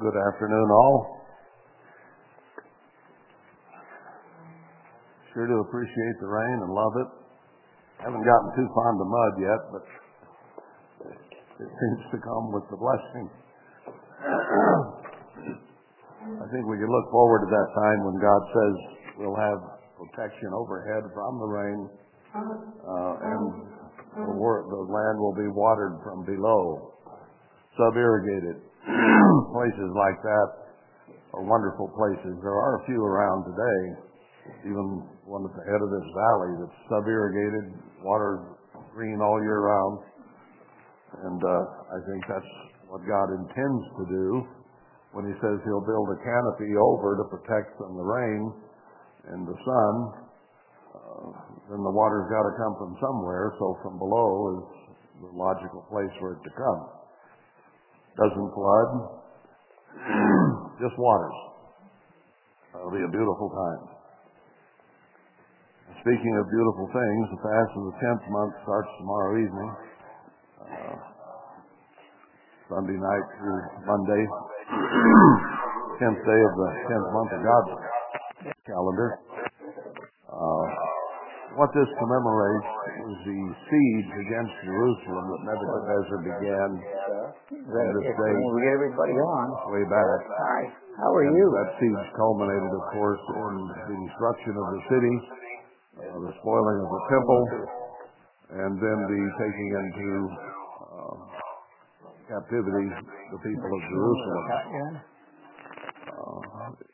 Good afternoon, all. Sure do appreciate the rain and love it. Haven't gotten too fond of mud yet, but it seems to come with the blessing. I think we can look forward to that time when God says we'll have protection overhead from the rain, uh, and the, the land will be watered from below, sub-irrigated. places like that are wonderful places. There are a few around today, even one at the head of this valley that's sub-irrigated, water green all year round. And uh, I think that's what God intends to do when he says he'll build a canopy over to protect from the rain and the sun. Uh, then the water's got to come from somewhere, so from below is the logical place for it to come. Doesn't flood, just waters. It'll be a beautiful time. Speaking of beautiful things, the fast of the 10th month starts tomorrow evening. Uh, Sunday night through Monday, 10th day of the 10th month of God's calendar. Uh, what this commemorates is the siege against Jerusalem that Nebuchadnezzar began on this day. We get everybody on. Way back. Hi. How are you? That siege culminated, of course, in the destruction of the city, uh, the spoiling of the temple, and then the taking into uh, captivity the people of Jerusalem. Uh,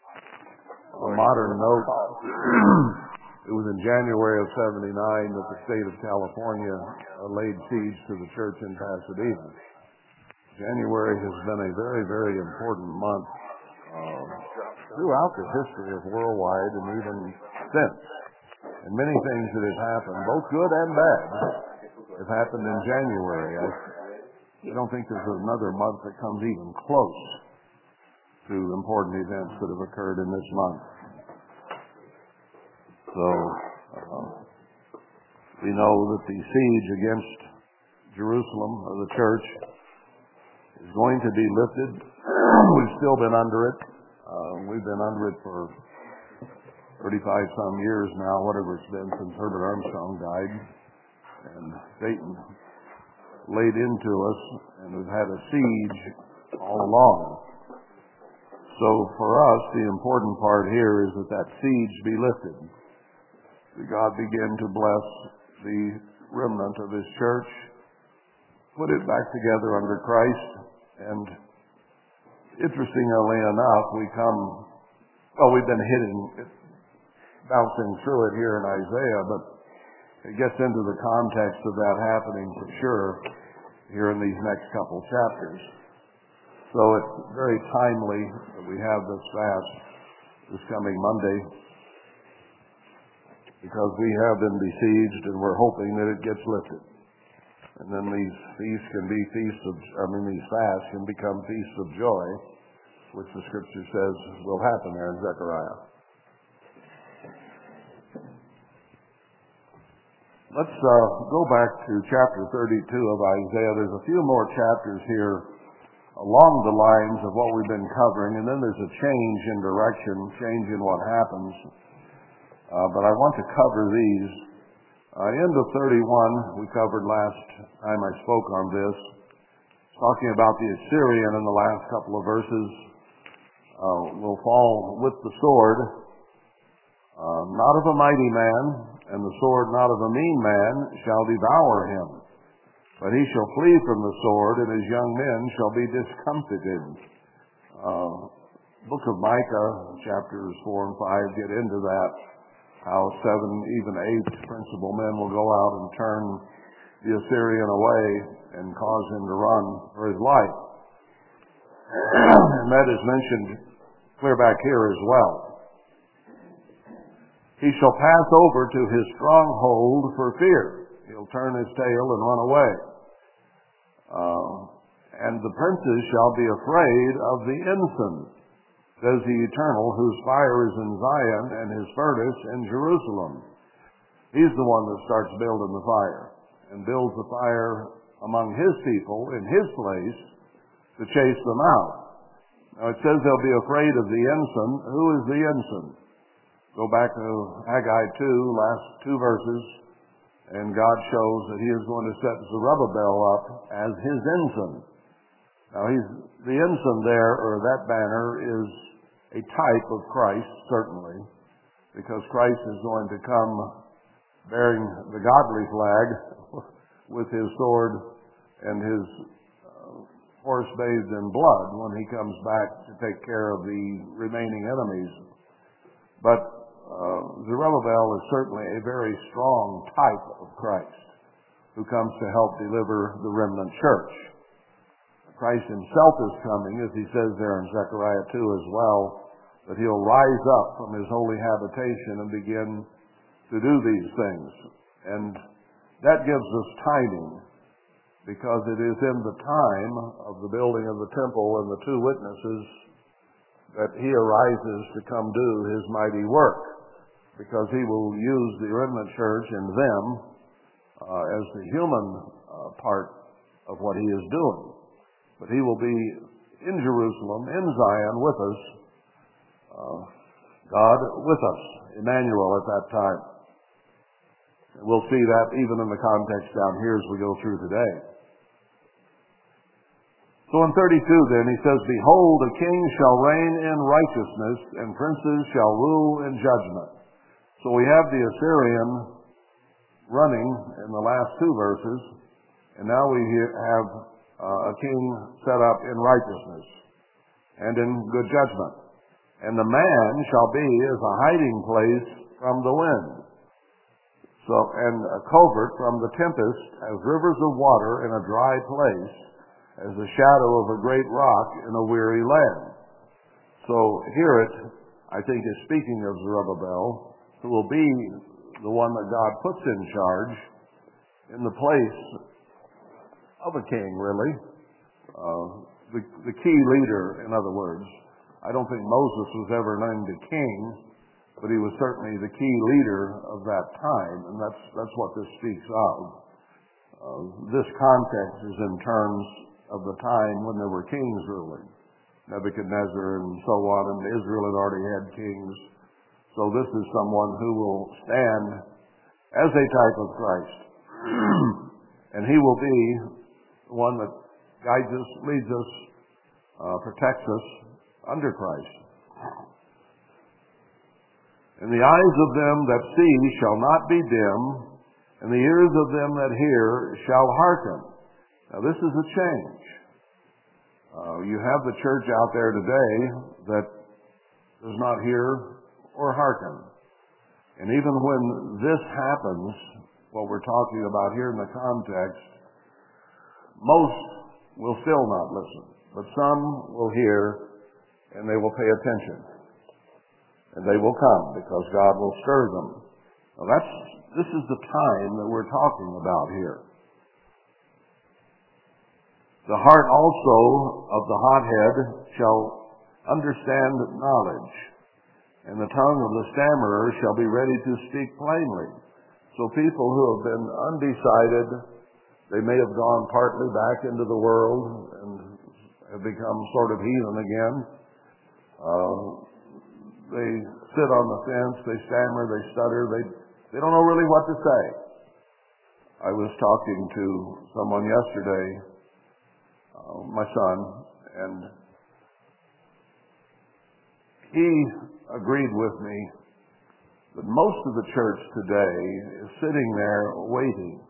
a modern note, it was in January of 79 that the state of California laid siege to the church in Pasadena. January has been a very, very important month uh, throughout the history of worldwide and even since. And many things that have happened, both good and bad, have happened in January. I, I don't think there's another month that comes even close to important events that have occurred in this month. So, uh, we know that the siege against Jerusalem, or the church, is going to be lifted. We've still been under it. Uh, we've been under it for 35 some years now, whatever it's been since Herbert Armstrong died. And Satan laid into us, and we've had a siege all along. So for us, the important part here is that that siege be lifted. That God begin to bless the remnant of His church, put it back together under Christ, and interestingly enough, we come, well, we've been hitting, bouncing through it here in Isaiah, but it gets into the context of that happening for sure here in these next couple chapters. So it's very timely that we have this fast this coming Monday because we have been besieged and we're hoping that it gets lifted. And then these feasts can be feasts of, I mean, these fasts can become feasts of joy, which the scripture says will happen there in Zechariah. Let's uh, go back to chapter 32 of Isaiah. There's a few more chapters here along the lines of what we've been covering, and then there's a change in direction, change in what happens. Uh, but I want to cover these. Uh, of 31, we covered last time I spoke on this, talking about the Assyrian in the last couple of verses, uh, will fall with the sword, uh, not of a mighty man, and the sword not of a mean man shall devour him. But he shall flee from the sword, and his young men shall be discomfited. Uh, Book of Micah, chapters 4 and 5, get into that. How seven, even eight principal men will go out and turn the Assyrian away and cause him to run for his life. and that is mentioned clear back here as well. He shall pass over to his stronghold for fear. He'll turn his tail and run away. Uh, and the princes shall be afraid of the ensign, says the Eternal, whose fire is in Zion and his furnace in Jerusalem. He's the one that starts building the fire and builds the fire among his people in his place to chase them out. Now it says they'll be afraid of the ensign. Who is the ensign? Go back to Haggai 2, last two verses, and God shows that He is going to set Zerubbabel up as His ensign. Now he's the ensign there, or that banner, is a type of Christ, certainly, because Christ is going to come bearing the godly flag with his sword and his uh, horse bathed in blood when he comes back to take care of the remaining enemies. But uh, Zerubbabel is certainly a very strong type of Christ who comes to help deliver the remnant church. Christ himself is coming, as he says there in Zechariah 2 as well, that he'll rise up from his holy habitation and begin to do these things. And that gives us timing because it is in the time of the building of the temple and the two witnesses that he arises to come do his mighty work because he will use the remnant church and them uh, as the human uh, part of what he is doing. But he will be in Jerusalem, in Zion, with us, uh, God with us, Emmanuel at that time. We'll see that even in the context down here as we go through today. So in 32 then, he says, Behold, a king shall reign in righteousness, and princes shall rule in judgment. So we have the Assyrian running in the last two verses, and now we have uh, a king set up in righteousness and in good judgment. And the man shall be as a hiding place from the wind. So, and a covert from the tempest, as rivers of water in a dry place, as the shadow of a great rock in a weary land. So here it, I think, is speaking of Zerubbabel, who will be the one that God puts in charge in the place of a king, really. Uh, the, the key leader, in other words. I don't think Moses was ever named a king, but he was certainly the key leader of that time, and that's, that's what this speaks of. Uh, this context is in terms of the time when there were kings ruling. Nebuchadnezzar and so on, and Israel had already had kings. So this is someone who will stand as a type of Christ. and he will be one that guides us, leads us, uh, protects us under Christ. And the eyes of them that see shall not be dim, and the ears of them that hear shall hearken. Now this is a change. Uh, you have the church out there today that does not hear or hearken. And even when this happens, what we're talking about here in the context, most will still not listen, but some will hear and they will pay attention. And they will come because God will stir them. Now that's, this is the time that we're talking about here. The heart also of the hothead shall understand knowledge, and the tongue of the stammerer shall be ready to speak plainly. So people who have been undecided, they may have gone partly back into the world and have become sort of heathen again. Uh, they sit on the fence, they stammer, they stutter, they, they don't know really what to say. I was talking to someone yesterday, uh, my son, and he agreed with me that most of the church today is sitting there waiting.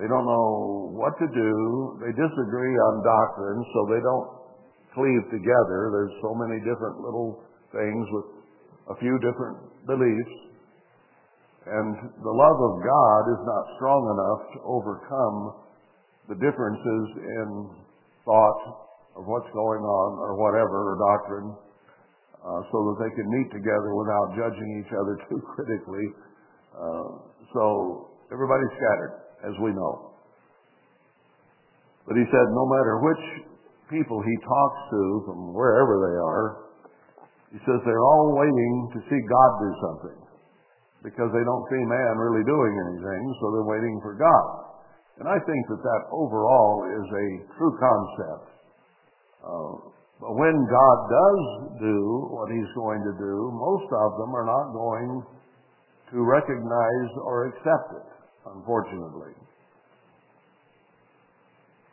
They don't know what to do. They disagree on doctrine, so they don't cleave together. There's so many different little things with a few different beliefs. And the love of God is not strong enough to overcome the differences in thought of what's going on or whatever, or doctrine uh, so that they can meet together without judging each other too critically. Uh, so everybody's scattered, as we know. But he said no matter which people he talks to from wherever they are, he says they're all waiting to see God do something because they don't see man really doing anything, so they're waiting for God. And I think that that overall is a true concept. Uh, But when God does do what he's going to do, most of them are not going to recognize or accept it, unfortunately.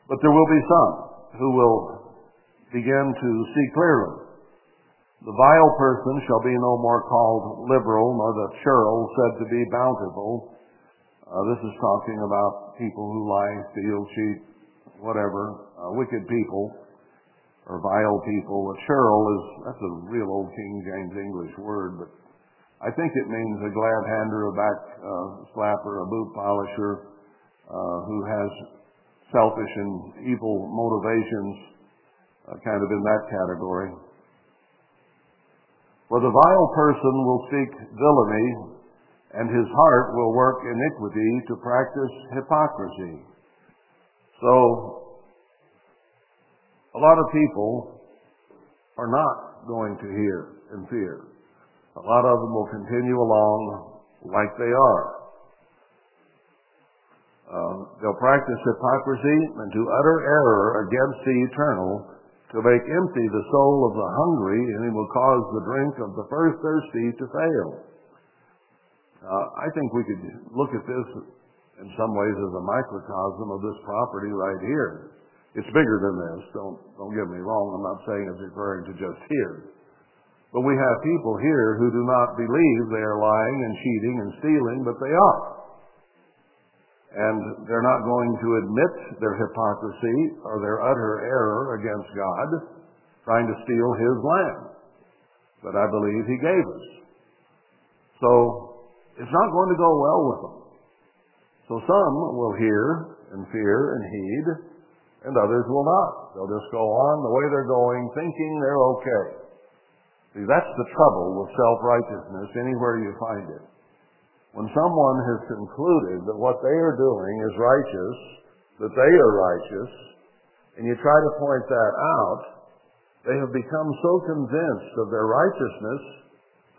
But there will be some who will begin to see clearly. The vile person shall be no more called liberal, nor the churl said to be bountiful. Uh, this is talking about people who lie, steal, cheat, whatever, uh, wicked people or vile people. A churl is that's a real old King James English word, but I think it means a glad hander, a back uh, slapper, a boot polisher, uh, who has selfish and evil motivations, uh, kind of in that category. For the vile person will seek villainy, and his heart will work iniquity to practice hypocrisy. So, a lot of people are not going to hear and fear. A lot of them will continue along like they are. Uh, they'll practice hypocrisy and to utter error against the eternal to make empty the soul of the hungry, and he will cause the drink of the first thirsty to fail. Uh, I think we could look at this in some ways as a microcosm of this property right here. It's bigger than this. Don't don't get me wrong. I'm not saying it's referring to just here. But we have people here who do not believe they are lying and cheating and stealing, but they are and they're not going to admit their hypocrisy or their utter error against God, trying to steal His land that I believe He gave us. So it's not going to go well with them. So some will hear and fear and heed, and others will not. They'll just go on the way they're going, thinking they're okay. See, that's the trouble with self-righteousness anywhere you find it. When someone has concluded that what they are doing is righteous, that they are righteous, and you try to point that out, they have become so convinced of their righteousness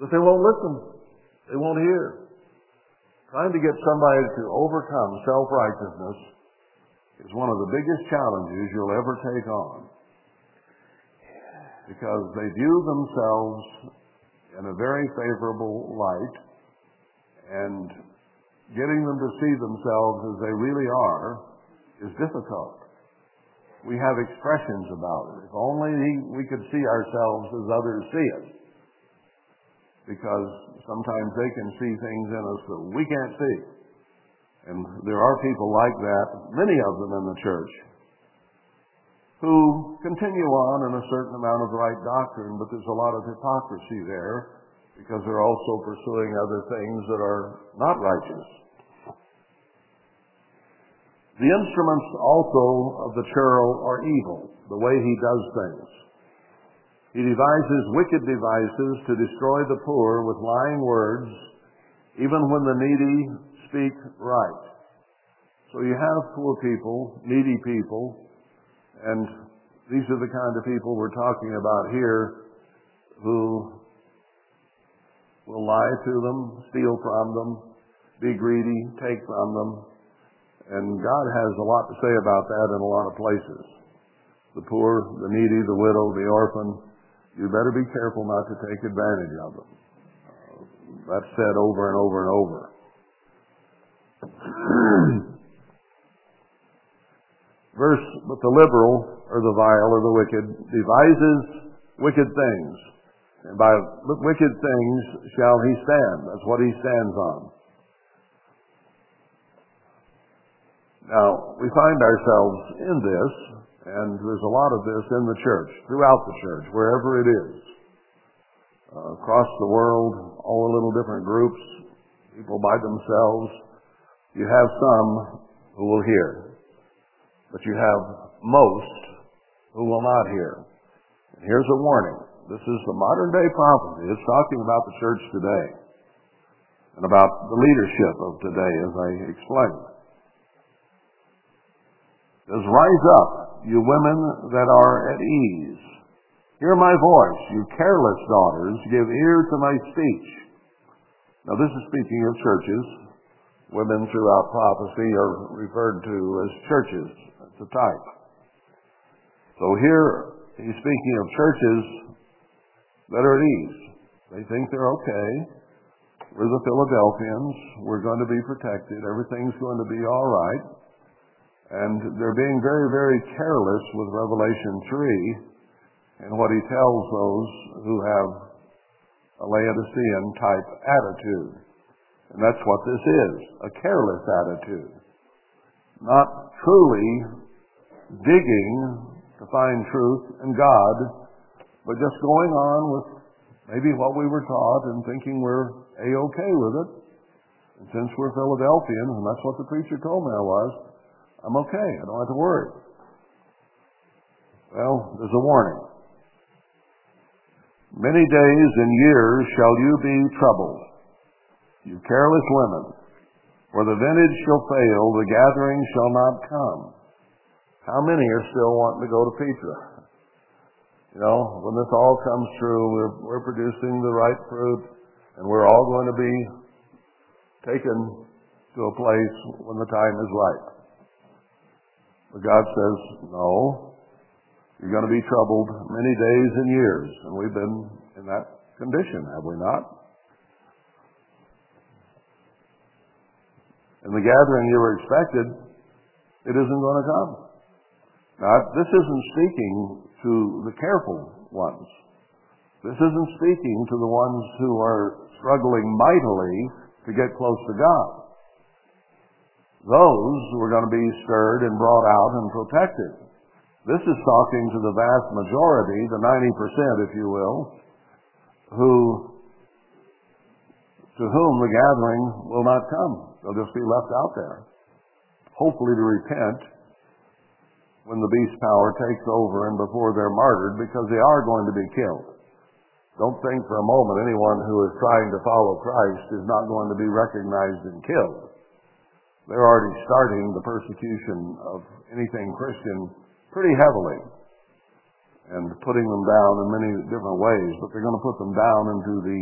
that they won't listen. They won't hear. Trying to get somebody to overcome self-righteousness is one of the biggest challenges you'll ever take on. Because they view themselves in a very favorable light and getting them to see themselves as they really are is difficult. We have expressions about it. If only we could see ourselves as others see us. Because sometimes they can see things in us that we can't see. And there are people like that, many of them in the church, who continue on in a certain amount of right doctrine, but there's a lot of hypocrisy there because they're also pursuing other things that are not righteous. The instruments also of the churl are evil, the way he does things. He devises wicked devices to destroy the poor with lying words, even when the needy speak right. So you have poor people, needy people, and these are the kind of people we're talking about here who will lie to them, steal from them, be greedy, take from them. And God has a lot to say about that in a lot of places. The poor, the needy, the widow, the orphan, you better be careful not to take advantage of them. That's said over and over and over. Verse, but the liberal, or the vile, or the wicked, devises wicked things and by wicked things shall he stand. That's what he stands on. Now, we find ourselves in this, and there's a lot of this in the church, throughout the church, wherever it is. Uh, across the world, all the little different groups, people by themselves. You have some who will hear, but you have most who will not hear. And here's a warning. This is the modern day prophecy. It's talking about the church today and about the leadership of today, as I explained. It says, Rise up, you women that are at ease. Hear my voice, you careless daughters, give ear to my speech. Now, this is speaking of churches. Women throughout prophecy are referred to as churches. It's a type. So here he's speaking of churches that are at ease. They think they're okay. We're the Philadelphians. We're going to be protected. Everything's going to be all right. And they're being very, very careless with Revelation 3 and what he tells those who have a Laodicean type attitude. And that's what this is a careless attitude. Not truly digging to find truth and God, but just going on with maybe what we were taught and thinking we're a-okay with it. And since we're Philadelphians, and that's what the preacher told me I was, I'm okay. I don't have to worry. Well, there's a warning. Many days and years shall you be troubled, you careless women, for the vintage shall fail, the gathering shall not come. How many are still wanting to go to Petra? You know, when this all comes true, we're, we're producing the right fruit, and we're all going to be taken to a place when the time is right. But God says, no, you're going to be troubled many days and years. And we've been in that condition, have we not? And the gathering you were expected, it isn't going to come. Now, this isn't speaking to the careful ones. This isn't speaking to the ones who are struggling mightily to get close to God. Those were going to be stirred and brought out and protected. This is talking to the vast majority, the 90%, if you will, who, to whom the gathering will not come. They'll just be left out there, hopefully to repent when the beast power takes over and before they're martyred because they are going to be killed. Don't think for a moment anyone who is trying to follow Christ is not going to be recognized and killed. They're already starting the persecution of anything Christian pretty heavily and putting them down in many different ways, but they're going to put them down into the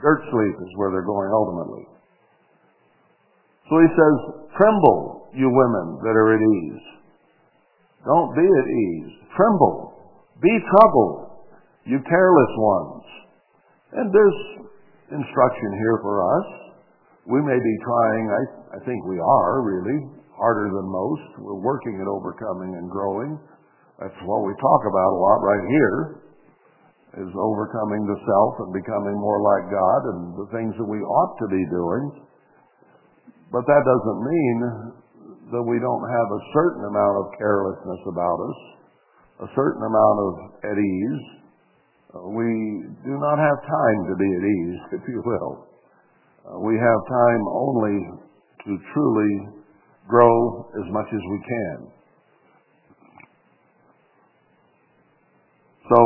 dirt sleep is where they're going ultimately. So he says, Tremble, you women that are at ease. Don't be at ease. Tremble. Be troubled, you careless ones. And there's instruction here for us. We may be trying, I, I think we are really, harder than most. We're working at overcoming and growing. That's what we talk about a lot right here, is overcoming the self and becoming more like God and the things that we ought to be doing. But that doesn't mean that we don't have a certain amount of carelessness about us, a certain amount of at ease. Uh, we do not have time to be at ease, if you will. Uh, we have time only to truly grow as much as we can. So,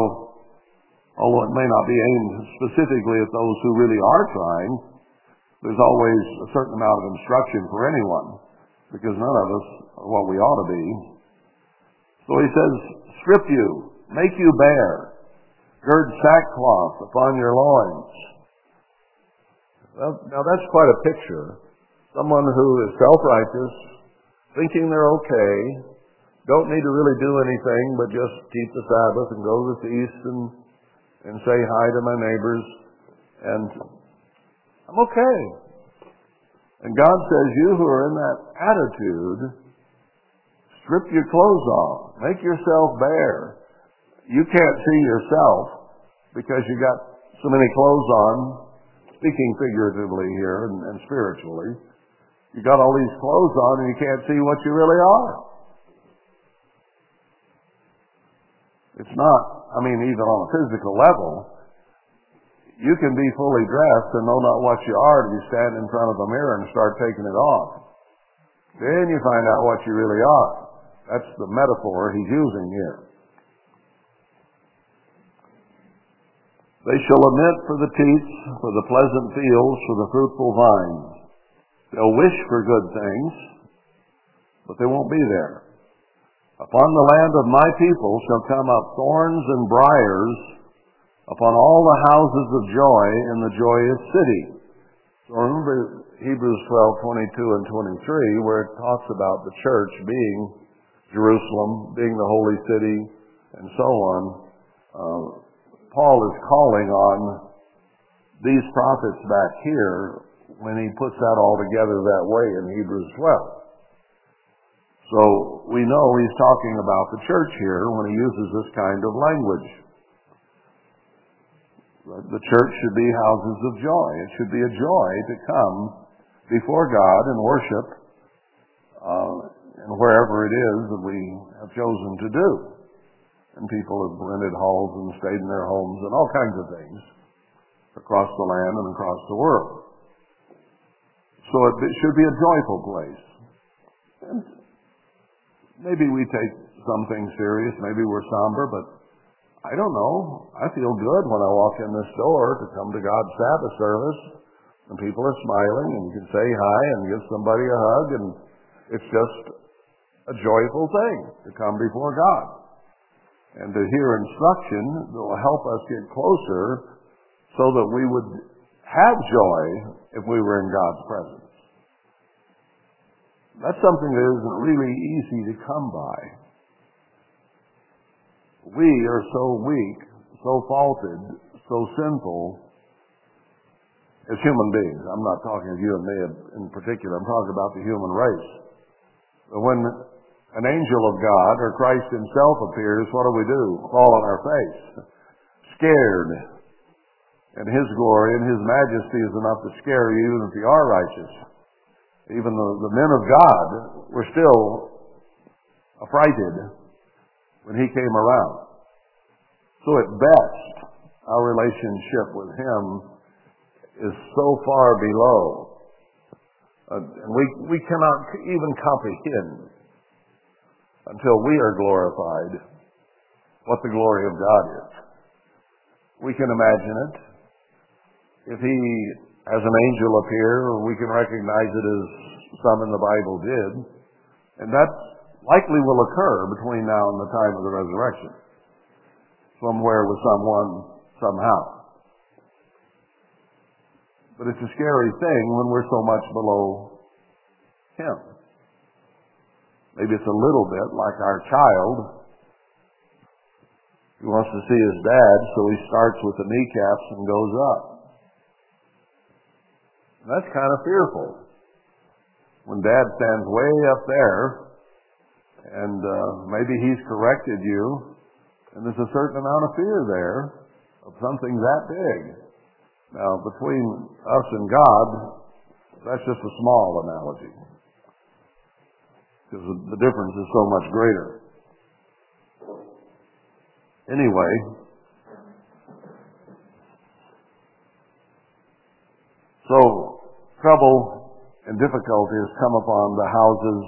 although it may not be aimed specifically at those who really are trying, there's always a certain amount of instruction for anyone because none of us are what we ought to be. So he says, strip you, make you bare, gird sackcloth upon your loins. Now that's quite a picture. Someone who is self-righteous, thinking they're okay, don't need to really do anything but just keep the Sabbath and go to the feast and, and say hi to my neighbors, and I'm okay. And God says, you who are in that attitude, strip your clothes off. Make yourself bare. You can't see yourself because you got so many clothes on, speaking figuratively here and, and spiritually. You got all these clothes on and you can't see what you really are. It's not, I mean, even on a physical level, you can be fully dressed and know not what you are till you stand in front of a mirror and start taking it off. Then you find out what you really are. That's the metaphor he's using here. They shall lament for the teats, for the pleasant fields, for the fruitful vines. They'll wish for good things, but they won't be there. Upon the land of my people shall come up thorns and briers, upon all the houses of joy in the joyous city. So remember Hebrews 12, 22 and 23, where it talks about the church being Jerusalem, being the holy city, and so on. uh, Paul is calling on these prophets back here when he puts that all together that way in Hebrews 12. So we know he's talking about the church here when he uses this kind of language. The church should be houses of joy. It should be a joy to come before God and worship uh, and wherever it is that we have chosen to do. And people have rented halls and stayed in their homes and all kinds of things across the land and across the world. So it should be a joyful place. And maybe we take something serious, maybe we're somber, but I don't know. I feel good when I walk in this door to come to God's Sabbath service and people are smiling and you can say hi and give somebody a hug and it's just a joyful thing to come before God and to hear instruction that will help us get closer so that we would have joy if we were in God's presence. That's something that isn't really easy to come by. We are so weak, so faulted, so sinful as human beings. I'm not talking of you and me in particular. I'm talking about the human race. But when an angel of God or Christ himself appears, what do we do? Fall on our face. Scared. And his glory and his majesty is enough to scare you even if you are righteous. Even the, the men of God were still affrighted when he came around. So at best, our relationship with him is so far below. Uh, and we, we cannot even comprehend until we are glorified what the glory of God is. We can imagine it. If he as an angel appear, we can recognize it as some in the Bible did. And that likely will occur between now and the time of the resurrection. Somewhere with someone, somehow. But it's a scary thing when we're so much below Him. Maybe it's a little bit like our child. He wants to see his dad, so he starts with the kneecaps and goes up. That's kind of fearful. When dad stands way up there, and uh, maybe he's corrected you, and there's a certain amount of fear there of something that big. Now, between us and God, that's just a small analogy. Because the difference is so much greater. Anyway, So, trouble and difficulties come upon the houses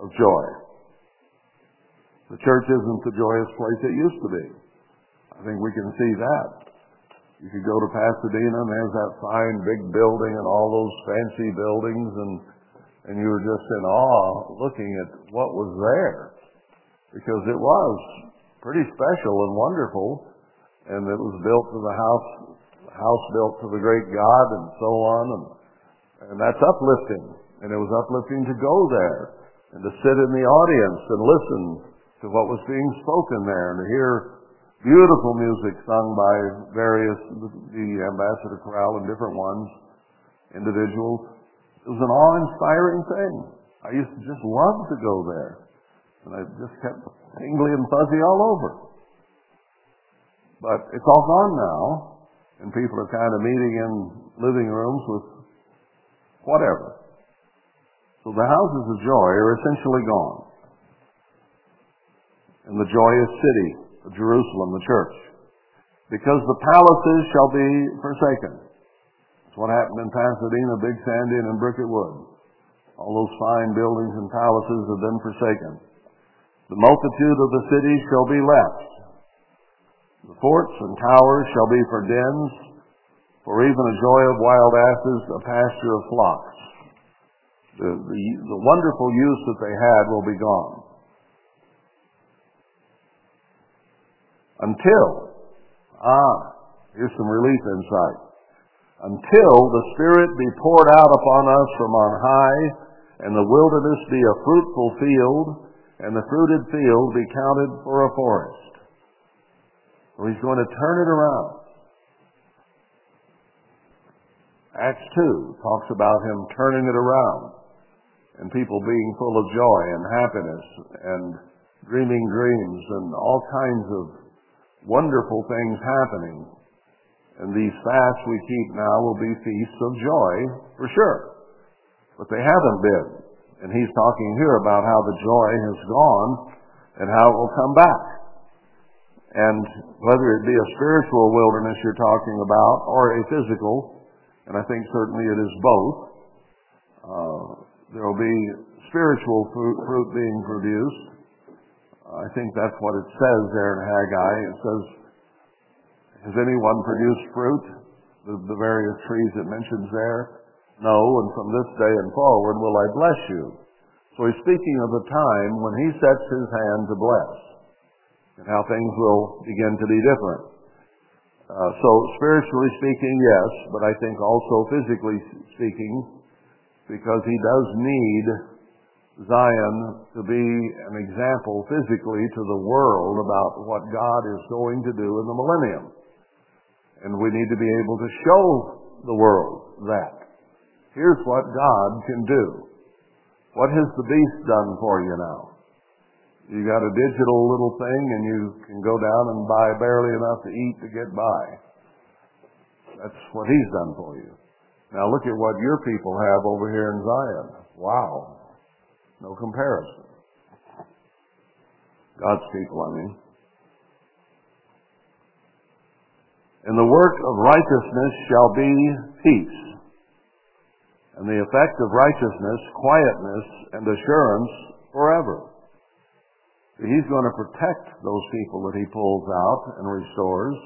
of joy. The church isn't the joyous place it used to be. I think we can see that. You could go to Pasadena and there's that fine big building and all those fancy buildings and and you were just in awe looking at what was there. Because it was pretty special and wonderful and it was built to the house house built to the great God and so on. And, and that's uplifting. And it was uplifting to go there and to sit in the audience and listen to what was being spoken there and to hear beautiful music sung by various, the ambassador chorale and different ones, individuals. It was an awe-inspiring thing. I used to just love to go there. And I just kept tingly and fuzzy all over. But it's all gone now and people are kind of meeting in living rooms with whatever. So the houses of joy are essentially gone. And the joyous city of Jerusalem, the church. Because the palaces shall be forsaken. That's what happened in Pasadena, Big Sandy, and Bricket Wood. All those fine buildings and palaces have been forsaken. The multitude of the cities shall be left. The forts and towers shall be for dens, for even a joy of wild asses, a pasture of flocks. The, the, the wonderful use that they had will be gone. Until, ah, here's some relief insight. Until the Spirit be poured out upon us from on high, and the wilderness be a fruitful field, and the fruited field be counted for a forest. So he's going to turn it around. Acts 2 talks about him turning it around and people being full of joy and happiness and dreaming dreams and all kinds of wonderful things happening. And these fasts we keep now will be feasts of joy for sure. But they haven't been. And he's talking here about how the joy has gone and how it will come back. And whether it be a spiritual wilderness you're talking about or a physical, and I think certainly it is both, uh, there will be spiritual fruit, fruit being produced. I think that's what it says there in Haggai. It says, Has anyone produced fruit? The, the various trees it mentions there. No, and from this day and forward will I bless you. So he's speaking of the time when he sets his hand to bless and how things will begin to be different. Uh, so spiritually speaking, yes, but I think also physically speaking, because he does need Zion to be an example physically to the world about what God is going to do in the millennium. And we need to be able to show the world that. Here's what God can do. What has the beast done for you now? You got a digital little thing and you can go down and buy barely enough to eat to get by. That's what he's done for you. Now look at what your people have over here in Zion. Wow. No comparison. God's people, I mean. And the work of righteousness shall be peace. And the effect of righteousness, quietness, and assurance forever. He's going to protect those people that he pulls out and restores.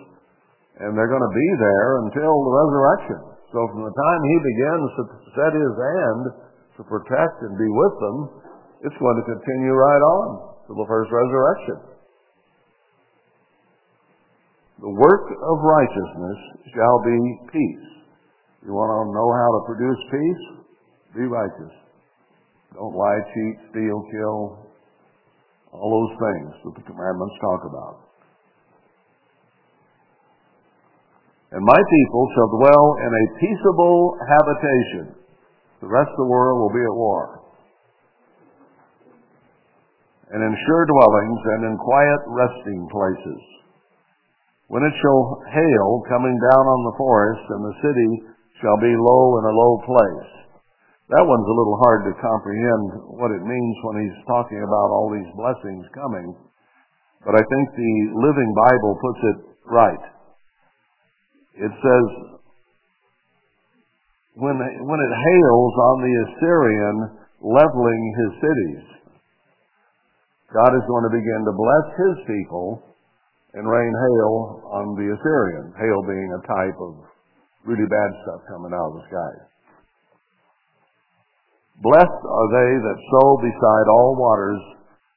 And they're going to be there until the resurrection. So from the time he begins to set his hand to protect and be with them, it's going to continue right on to the first resurrection. The work of righteousness shall be peace. You want to know how to produce peace? Be righteous. Don't lie, cheat, steal, kill, all those things that the commandments talk about. And my people shall dwell in a peaceable habitation. The rest of the world will be at war. And in sure dwellings and in quiet resting places. When it shall hail coming down on the forest, and the city shall be low in a low place. That one's a little hard to comprehend what it means when he's talking about all these blessings coming. But I think the Living Bible puts it right. It says, when, when it hails on the Assyrian leveling his cities, God is going to begin to bless his people and rain hail on the Assyrian. Hail being a type of really bad stuff coming out of the sky. Blessed are they that sow beside all waters,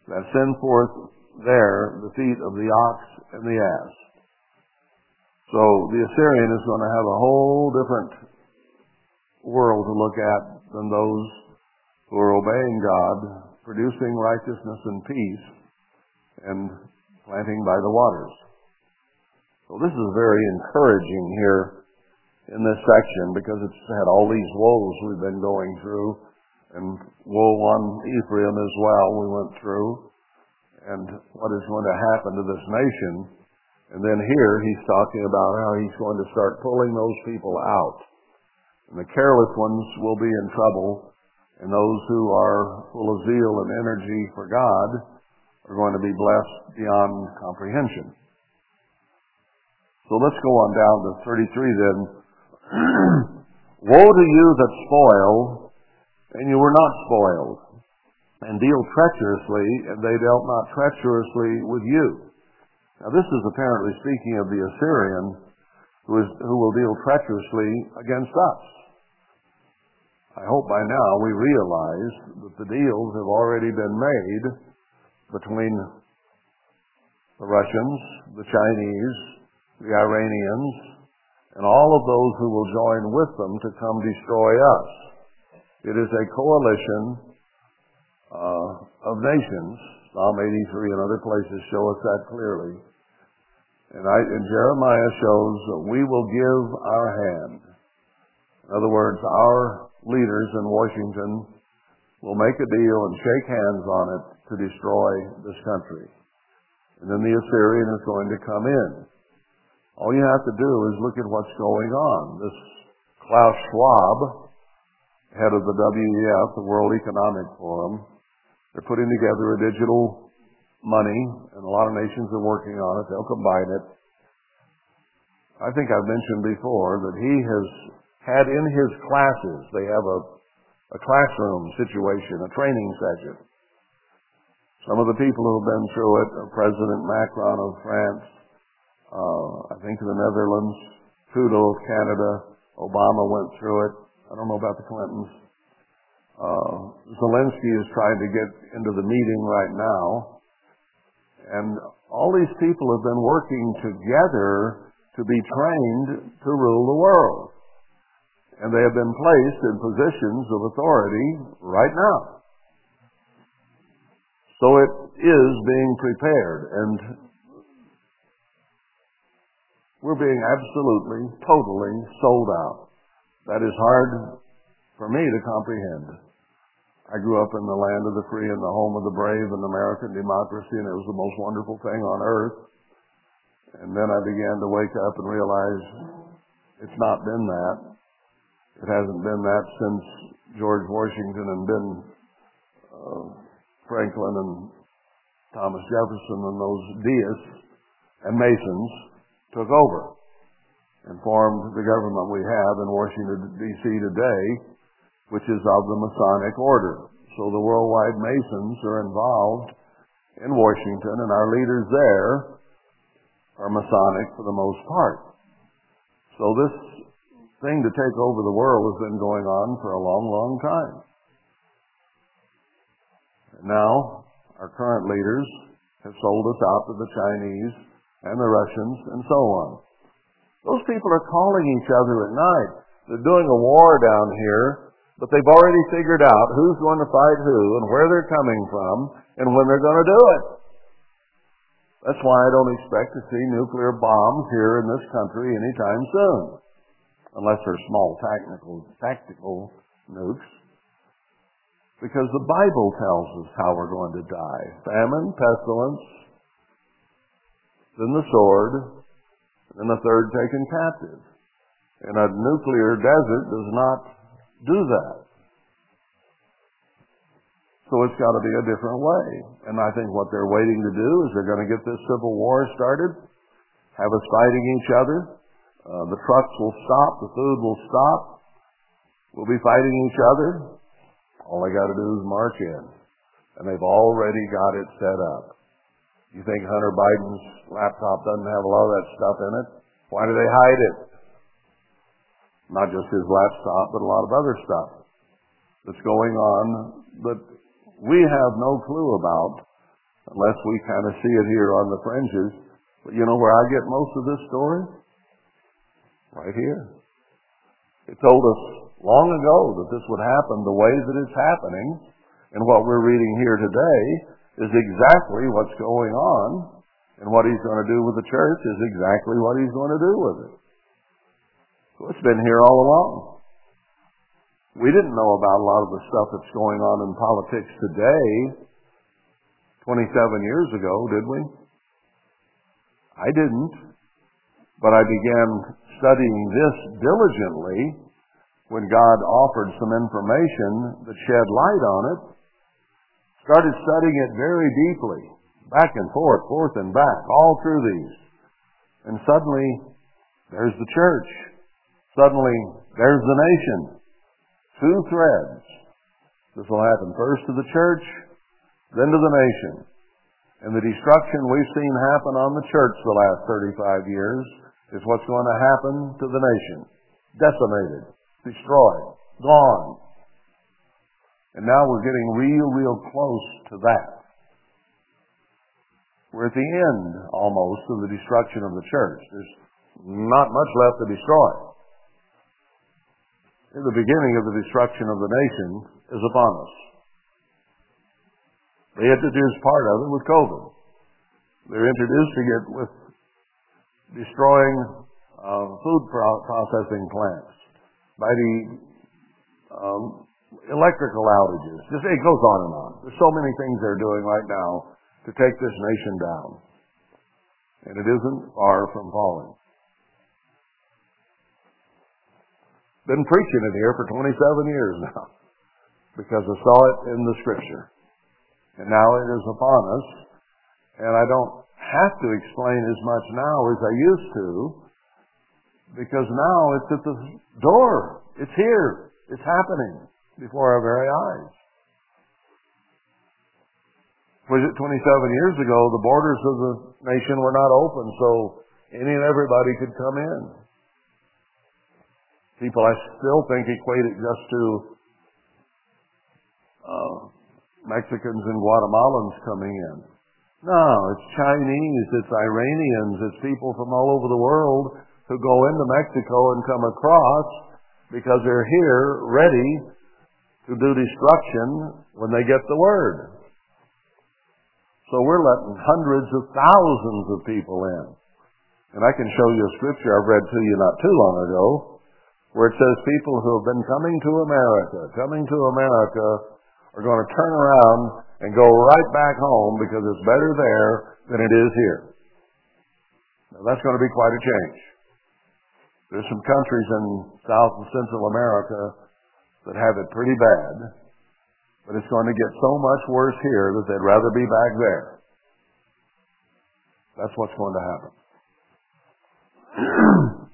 that send forth there the feet of the ox and the ass. So the Assyrian is going to have a whole different world to look at than those who are obeying God, producing righteousness and peace, and planting by the waters. So this is very encouraging here in this section because it's had all these woes we've been going through and woe on Ephraim as well we went through and what is going to happen to this nation. And then here he's talking about how he's going to start pulling those people out. And the careless ones will be in trouble and those who are full of zeal and energy for God are going to be blessed beyond comprehension. So let's go on down to 33 then. Woe to you that spoil, and you were not spoiled, and deal treacherously, and they dealt not treacherously with you. Now this is apparently speaking of the Assyrian who, is, who will deal treacherously against us. I hope by now we realize that the deals have already been made between the Russians, the Chinese, the Iranians, and all of those who will join with them to come destroy us. It is a coalition uh, of nations. Psalm 83 and other places show us that clearly. And, I, and Jeremiah shows that we will give our hand. In other words, our leaders in Washington will make a deal and shake hands on it to destroy this country. And then the Assyrian is going to come in. All you have to do is look at what's going on. This Klaus Schwab, head of the WEF, the World Economic Forum, they're putting together a digital money, and a lot of nations are working on it. They'll combine it. I think I've mentioned before that he has had in his classes, they have a, a classroom situation, a training session. Some of the people who have been through it are President Macron of France, uh, I think the Netherlands, Trudeau of Canada, Obama went through it. I don't know about the Clintons. Uh, Zelensky is trying to get into the meeting right now. And all these people have been working together to be trained to rule the world. And they have been placed in positions of authority right now. So it is being prepared. And we're being absolutely, totally sold out. That is hard for me to comprehend. I grew up in the land of the free and the home of the brave and American democracy, and it was the most wonderful thing on earth. And then I began to wake up and realize it's not been that. It hasn't been that since George Washington and Ben uh, Franklin and Thomas Jefferson and those deists and Masons took over and formed the government we have in Washington, D.C. today, which is of the Masonic order. So the worldwide Masons are involved in Washington, and our leaders there are Masonic for the most part. So this thing to take over the world has been going on for a long, long time. And Now, our current leaders have sold us out to the Chinese and the Russians and so on. Those people are calling each other at night. They're doing a war down here, but they've already figured out who's going to fight who and where they're coming from and when they're going to do it. That's why I don't expect to see nuclear bombs here in this country anytime soon, unless they're small tactical, tactical nukes. Because the Bible tells us how we're going to die. Famine, pestilence, then the sword, and the third taken captive. And a nuclear desert does not do that. So it's got to be a different way. And I think what they're waiting to do is they're going to get this civil war started, have us fighting each other. Uh, the trucks will stop, the food will stop. We'll be fighting each other. All they got to do is march in. And they've already got it set up. You think Hunter Biden's laptop doesn't have a lot of that stuff in it? Why do they hide it? Not just his laptop, but a lot of other stuff that's going on that we have no clue about unless we kind of see it here on the fringes. But you know where I get most of this story? Right here. It told us long ago that this would happen the way that it's happening. And what we're reading here today is exactly what's going on, and what he's going to do with the church is exactly what he's going to do with it. So it's been here all along. We didn't know about a lot of the stuff that's going on in politics today 27 years ago, did we? I didn't. But I began studying this diligently when God offered some information that shed light on it started studying it very deeply, back and forth, forth and back, all through these. And suddenly, there's the church. Suddenly, there's the nation. Two threads. This will happen first to the church, then to the nation. And the destruction we've seen happen on the church the last 35 years is what's going to happen to the nation. Decimated, destroyed, gone. And now we're getting real, real close to that. We're at the end, almost, of the destruction of the church. There's not much left to destroy. The beginning of the destruction of the nation is upon us. They introduced part of it with COVID. They're introducing it with destroying uh, food pro- processing plants, by the um, electrical outages. Just it goes on and on. There's so many things they're doing right now to take this nation down, and it isn't far from falling. Been preaching it here for 27 years now because I saw it in the scripture. And now it is upon us. And I don't have to explain as much now as I used to because now it's at the door. It's here. It's happening before our very eyes. Was it 27 years ago, the borders of the nation were not open, so any and everybody could come in. People, I still think, equate it just to uh, Mexicans and Guatemalans coming in. No, it's Chinese, it's Iranians, it's people from all over the world who go into Mexico and come across because they're here ready to do destruction when they get the word. So we're letting hundreds of thousands of people in. And I can show you a scripture I've read to you not too long ago where it says people who have been coming to America, coming to America are going to turn around and go right back home because it's better there than it is here. Now, that's going to be quite a change. There's some countries in South and Central America that have it pretty bad, but it's going to get so much worse here that they'd rather be back there. That's what's going to happen.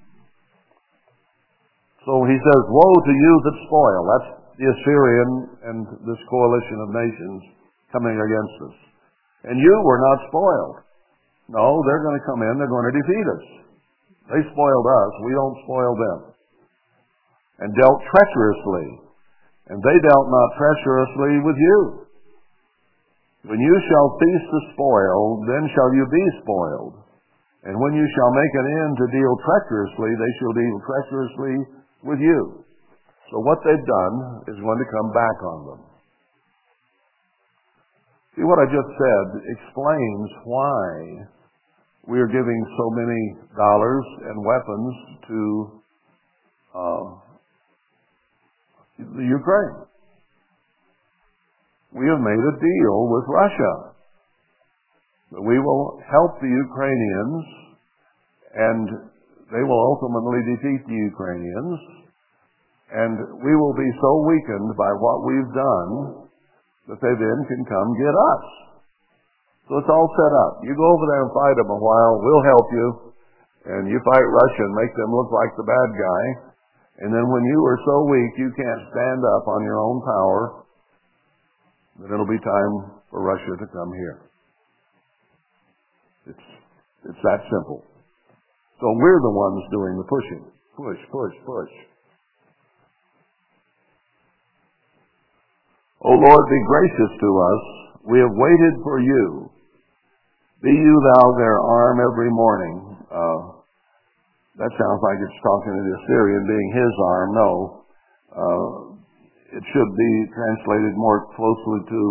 so he says, Woe to you that spoil. That's the Assyrian and this coalition of nations coming against us. And you were not spoiled. No, they're going to come in, they're going to defeat us. They spoiled us, we don't spoil them. And dealt treacherously. And they dealt not treacherously with you. When you shall feast the spoil, then shall you be spoiled. And when you shall make an end to deal treacherously, they shall deal treacherously with you. So what they've done is going to come back on them. See, what I just said explains why we are giving so many dollars and weapons to uh, Ukraine. We have made a deal with Russia that we will help the Ukrainians and they will ultimately defeat the Ukrainians and we will be so weakened by what we've done that they then can come get us. So it's all set up. You go over there and fight them a while, we'll help you. And you fight Russia and make them look like the bad guy. And then when you are so weak you can't stand up on your own power, then it'll be time for Russia to come here. It's, it's that simple. So we're the ones doing the pushing. Push, push, push. O Lord, be gracious to us. We have waited for you. Be you thou their arm every morning. Uh, that sounds like it's talking to the Assyrian being his arm. No. Uh, it should be translated more closely to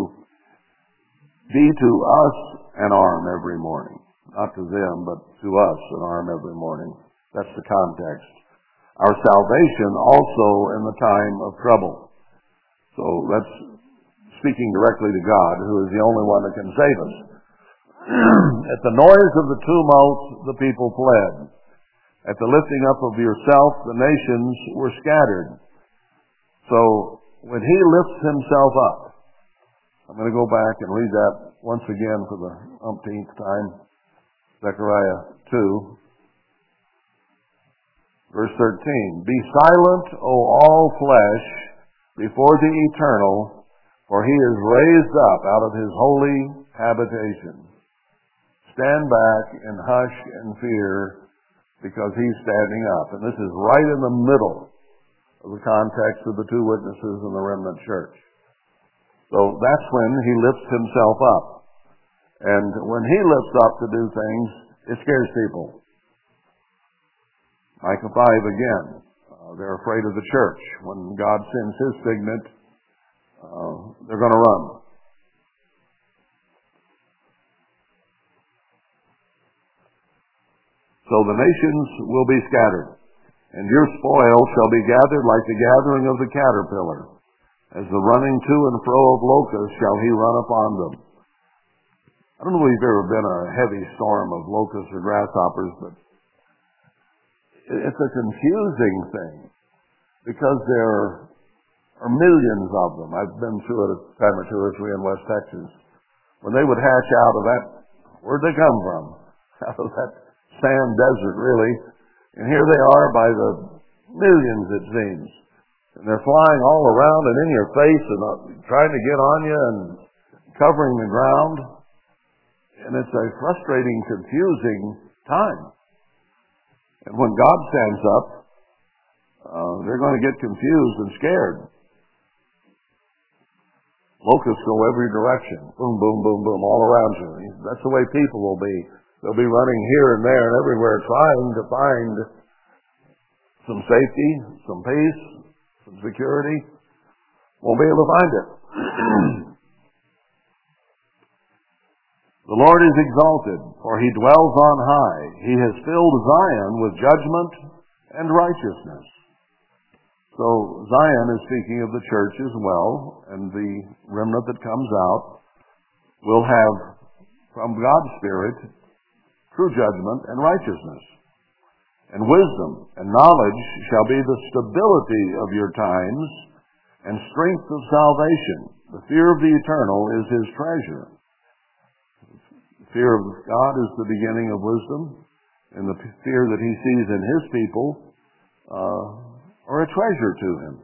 be to us an arm every morning. Not to them, but to us an arm every morning. That's the context. Our salvation also in the time of trouble. So that's speaking directly to God, who is the only one that can save us. At the noise of the tumult, the people fled. At the lifting up of yourself, the nations were scattered. So, when he lifts himself up, I'm going to go back and read that once again for the umpteenth time. Zechariah 2, verse 13. Be silent, O all flesh, before the eternal, for he is raised up out of his holy habitation. Stand back and hush and fear because he's standing up. And this is right in the middle of the context of the two witnesses in the remnant church. So that's when he lifts himself up. And when he lifts up to do things, it scares people. Micah 5 again. Uh, they're afraid of the church. When God sends his signet, uh, they're going to run. So the nations will be scattered, and your spoil shall be gathered like the gathering of the caterpillar. As the running to and fro of locusts shall he run upon them. I don't know if you've ever been a heavy storm of locusts or grasshoppers, but it's a confusing thing because there are millions of them. I've been through it a time or two or three in West Texas. When they would hatch out of that, where'd they come from? Out of that sand desert, really. And here they are by the millions, it seems. And they're flying all around and in your face and uh, trying to get on you and covering the ground. And it's a frustrating, confusing time. And when God stands up, uh, they're going to get confused and scared. Locusts go every direction. Boom, boom, boom, boom, all around you. That's the way people will be. They'll be running here and there and everywhere trying to find some safety, some peace, some security. Won't be able to find it. The Lord is exalted, for he dwells on high. He has filled Zion with judgment and righteousness. So Zion is speaking of the church as well, and the remnant that comes out will have from God's Spirit true judgment and righteousness. And wisdom and knowledge shall be the stability of your times and strength of salvation. The fear of the eternal is his treasure. The fear of God is the beginning of wisdom, and the fear that he sees in his people uh, are a treasure to him.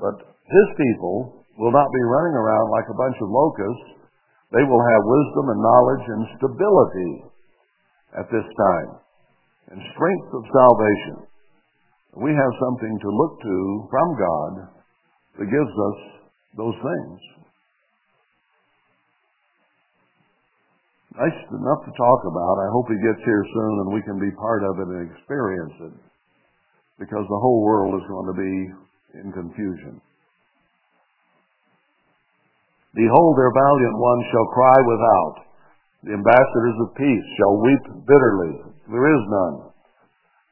But his people will not be running around like a bunch of locusts. They will have wisdom and knowledge and stability at this time, and strength of salvation. We have something to look to from God that gives us those things. nice enough to talk about. I hope he gets here soon and we can be part of it and experience it because the whole world is going to be in confusion. Behold, their valiant ones shall cry without. The ambassadors of peace shall weep bitterly. There is none.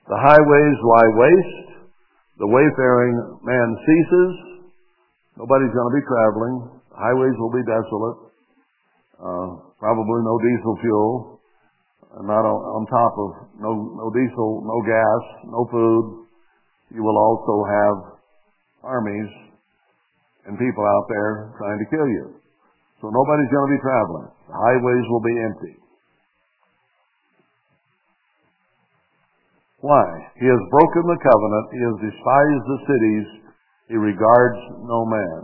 The highways lie waste. The wayfaring man ceases. Nobody's going to be traveling. The highways will be desolate. Uh, probably no diesel fuel, not on, on top of no, no diesel, no gas, no food. You will also have armies and people out there trying to kill you. So nobody's going to be traveling. The highways will be empty. Why? He has broken the covenant. He has despised the cities. He regards no man.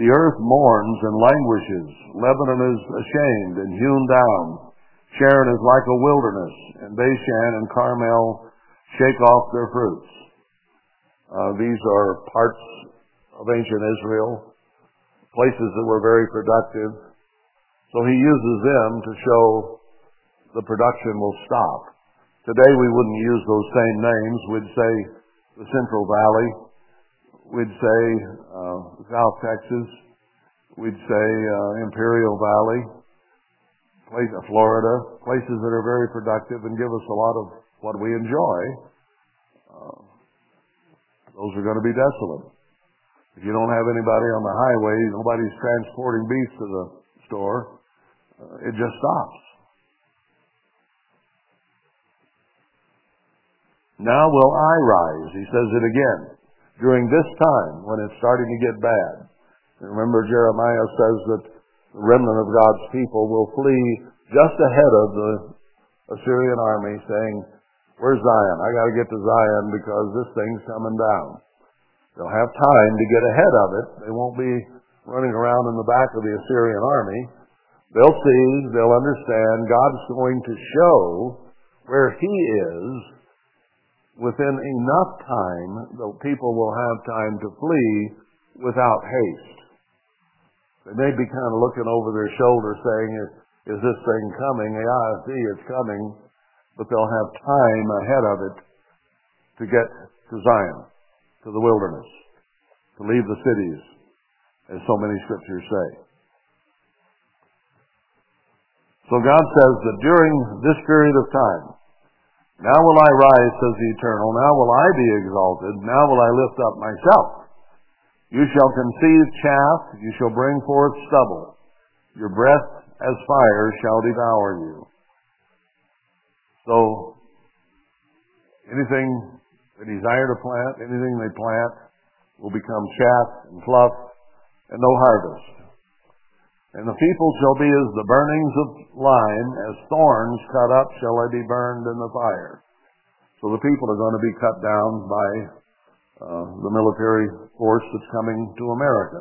The earth mourns and languishes. Lebanon is ashamed and hewn down. Sharon is like a wilderness, and Bashan and Carmel shake off their fruits. Uh, these are parts of ancient Israel, places that were very productive. So he uses them to show the production will stop. Today we wouldn't use those same names. We'd say the Central Valley we'd say uh, South Texas, we'd say uh, Imperial Valley, place, Florida, places that are very productive and give us a lot of what we enjoy. Uh, those are going to be desolate. If you don't have anybody on the highway, nobody's transporting beef to the store, uh, it just stops. Now will I rise. He says it again during this time when it's starting to get bad. Remember, Jeremiah says that the remnant of God's people will flee just ahead of the Assyrian army, saying, Where's Zion? I got to get to Zion because this thing's coming down. They'll have time to get ahead of it. They won't be running around in the back of the Assyrian army. They'll see, they'll understand God's going to show where He is within enough time, the people will have time to flee without haste. They may be kind of looking over their shoulder saying, is this thing coming? Yeah, I see it's coming. But they'll have time ahead of it to get to Zion, to the wilderness, to leave the cities, as so many scriptures say. So God says that during this period of time, now will I rise, says the Eternal, now will I be exalted, now will I lift up myself. You shall conceive chaff, you shall bring forth stubble. Your breath as fire shall devour you. So, anything they desire to plant, anything they plant, will become chaff and fluff, and no harvest. And the people shall be as the burnings of lime, as thorns cut up shall they be burned in the fire. So the people are going to be cut down by uh, the military force that's coming to America.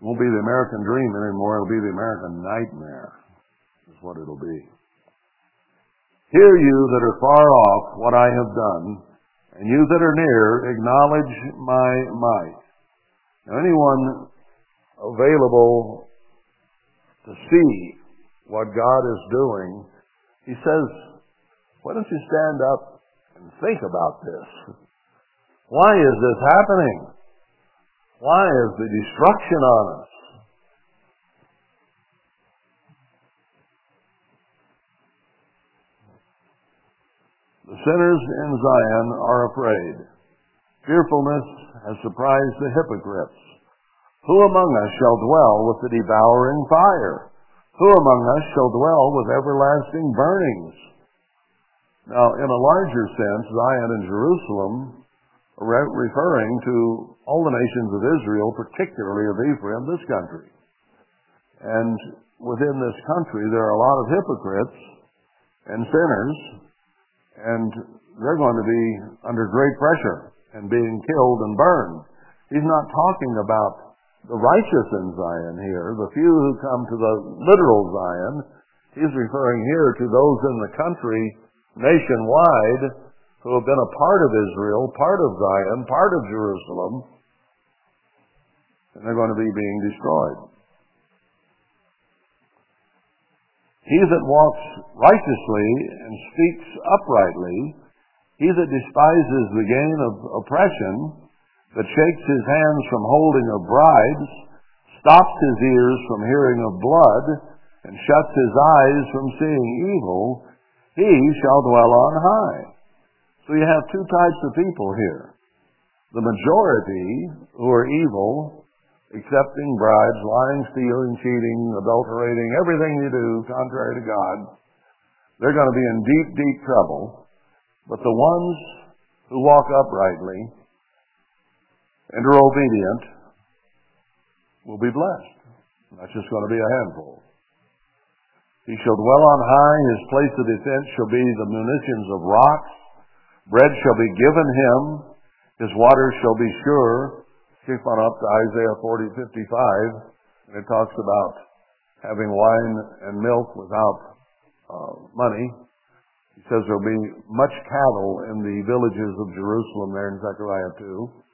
It won't be the American dream anymore, it'll be the American nightmare, is what it'll be. Hear you that are far off what I have done, and you that are near, acknowledge my might. Now, anyone available to see what God is doing, he says, why don't you stand up and think about this? Why is this happening? Why is the destruction on us? The sinners in Zion are afraid. Fearfulness has surprised the hypocrites. Who among us shall dwell with the devouring fire? Who among us shall dwell with everlasting burnings? Now, in a larger sense, Zion and Jerusalem are referring to all the nations of Israel, particularly of Ephraim, this country. And within this country, there are a lot of hypocrites and sinners, and they're going to be under great pressure and being killed and burned. He's not talking about the righteous in Zion here, the few who come to the literal Zion. He's referring here to those in the country nationwide who have been a part of Israel, part of Zion, part of Jerusalem, and they're going to be being destroyed. He that walks righteously and speaks uprightly he that despises the gain of oppression, that shakes his hands from holding of bribes, stops his ears from hearing of blood, and shuts his eyes from seeing evil, he shall dwell on high. So you have two types of people here. The majority who are evil, accepting bribes, lying, stealing, cheating, adulterating, everything you do contrary to God, they're going to be in deep, deep trouble. But the ones who walk uprightly and are obedient will be blessed. That's just going to be a handful. He shall dwell on high, his place of defense shall be the munitions of rocks. Bread shall be given him, his waters shall be sure. Skip on up to Isaiah 40, 55, and it talks about having wine and milk without uh, money. He says there'll be much cattle in the villages of Jerusalem there in Zechariah 2.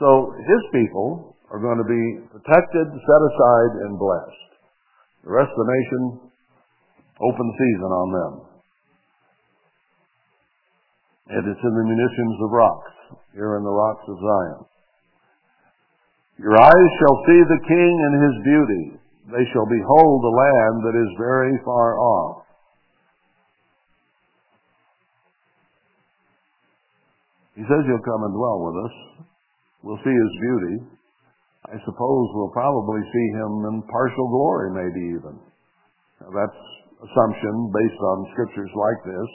So his people are going to be protected, set aside, and blessed. The rest of the nation, open season on them. And it's in the munitions of rocks, here in the rocks of Zion. Your eyes shall see the king and his beauty. They shall behold the land that is very far off. He says he'll come and dwell with us. We'll see his beauty. I suppose we'll probably see him in partial glory, maybe even. Now, that's assumption based on scriptures like this.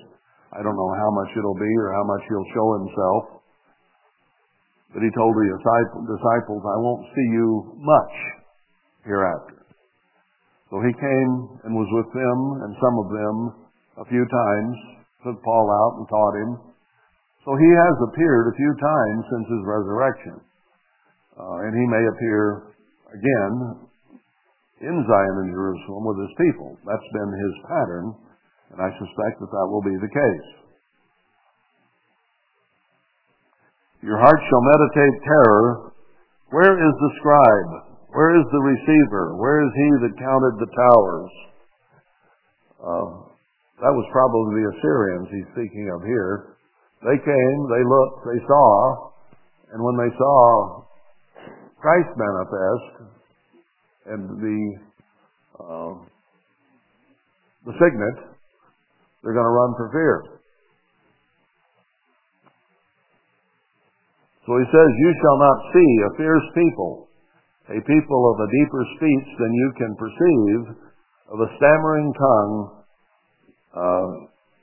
I don't know how much it'll be or how much he'll show himself. But he told the disciples, I won't see you much hereafter. So he came and was with them and some of them a few times, took Paul out and taught him. So he has appeared a few times since his resurrection. Uh, and he may appear again in Zion and Jerusalem with his people. That's been his pattern, and I suspect that that will be the case. Your heart shall meditate terror. Where is the scribe? Where is the receiver? Where is he that counted the towers? Uh, that was probably the Assyrians he's speaking of here. They came, they looked, they saw, and when they saw Christ manifest, and the uh, the signet, they're going to run for fear. So he says, You shall not see a fierce people, a people of a deeper speech than you can perceive, of a stammering tongue uh,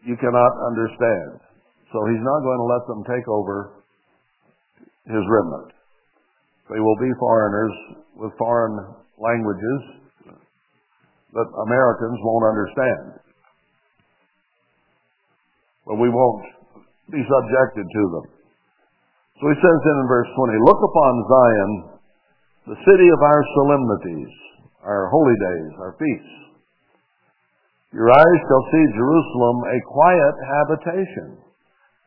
you cannot understand. So he's not going to let them take over his remnant. They will be foreigners with foreign languages that Americans won't understand. But we won't be subjected to them. So he says then in verse 20, Look upon Zion, the city of our solemnities, our holy days, our feasts. Your eyes shall see Jerusalem a quiet habitation,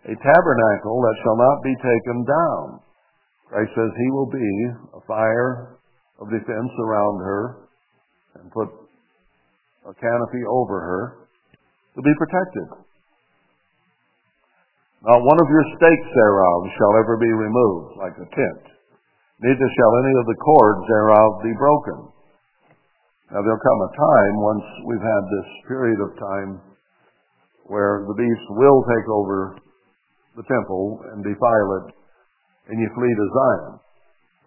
a tabernacle that shall not be taken down. Christ says he will be a fire of defense around her and put a canopy over her to be protected. Not one of your stakes thereof shall ever be removed, like a tent. Neither shall any of the cords thereof be broken. Now there'll come a time, once we've had this period of time, where the beast will take over the temple and defile it, and you flee to Zion.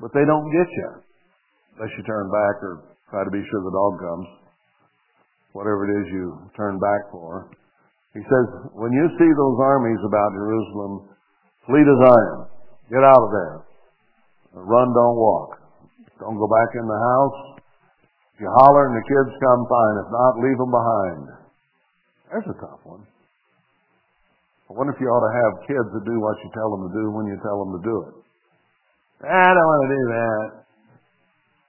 But they don't get you, unless you turn back or try to be sure the dog comes. Whatever it is you turn back for. He says, when you see those armies about Jerusalem, flee to Zion. Get out of there. Run, don't walk. Don't go back in the house. If you holler and the kids come, fine. If not, leave them behind. That's a tough one. I wonder if you ought to have kids that do what you tell them to do when you tell them to do it. I don't want to do that.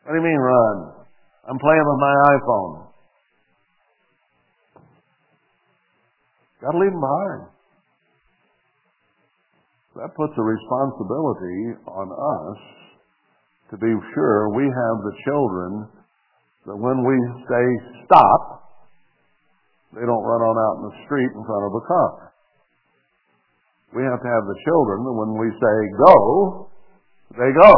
What do you mean run? I'm playing with my iPhone. Got to leave them behind. That puts a responsibility on us to be sure we have the children that when we say stop, they don't run on out in the street in front of a car. We have to have the children that when we say go, they go.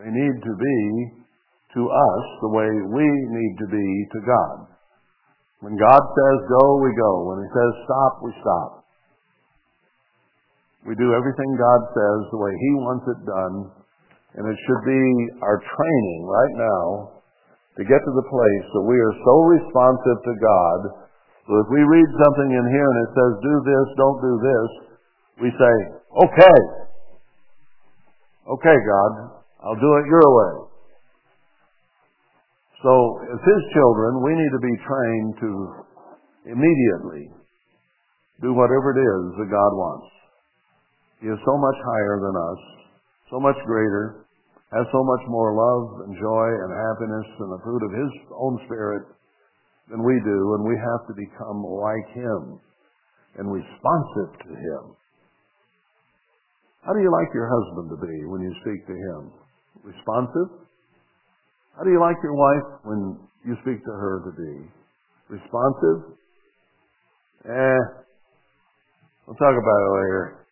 They need to be to us the way we need to be to God. When God says go, we go. When He says stop, we stop. We do everything God says the way He wants it done. And it should be our training right now to get to the place that we are so responsive to God that if we read something in here and it says do this, don't do this, we say, okay. Okay, God, I'll do it your way. So, as His children, we need to be trained to immediately do whatever it is that God wants. He is so much higher than us, so much greater, has so much more love and joy and happiness and the fruit of His own Spirit than we do, and we have to become like Him and responsive to Him. How do you like your husband to be when you speak to him? Responsive? How do you like your wife when you speak to her to be? Responsive? Eh, we'll talk about it later.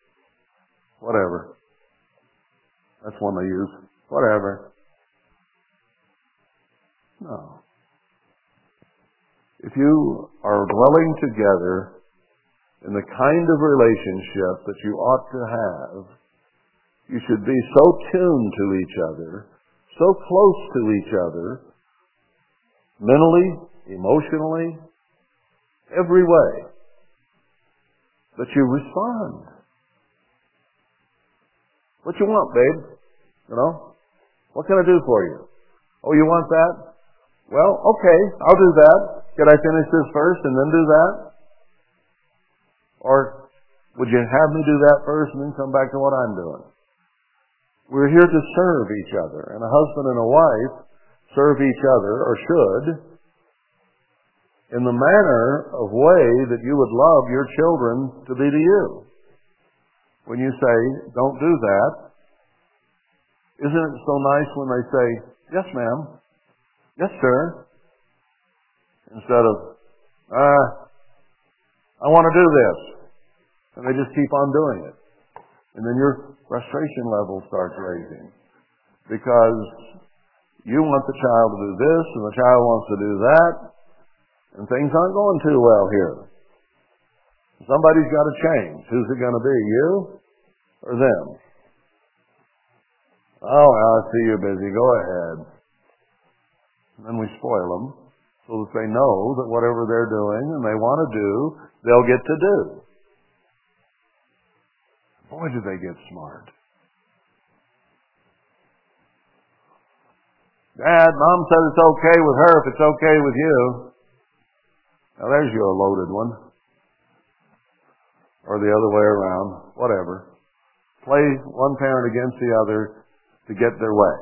Whatever. That's one they use. Whatever. No. If you are dwelling together in the kind of relationship that you ought to have, you should be so tuned to each other so close to each other, mentally, emotionally, every way, that you respond. What you want, babe? You know? What can I do for you? Oh, you want that? Well, okay, I'll do that. Can I finish this first and then do that? Or would you have me do that first and then come back to what I'm doing? We're here to serve each other. And a husband and a wife serve each other, or should, in the manner of way that you would love your children to be to you. When you say, don't do that, isn't it so nice when they say, yes ma'am, yes sir, instead of, uh, I want to do this. And they just keep on doing it. And then your frustration level starts raising. because you want the child to do this and the child wants to do that, and things aren't going too well here. Somebody's got to change. Who's it going to be, you or them? Oh, I see you're busy. Go ahead. And then we spoil them so that they know that whatever they're doing and they want to do, they'll get to do. Boy, do they get smart. Dad, Mom said it's okay with her if it's okay with you. Now there's your loaded one. Or the other way around. Whatever. Play one parent against the other to get their way.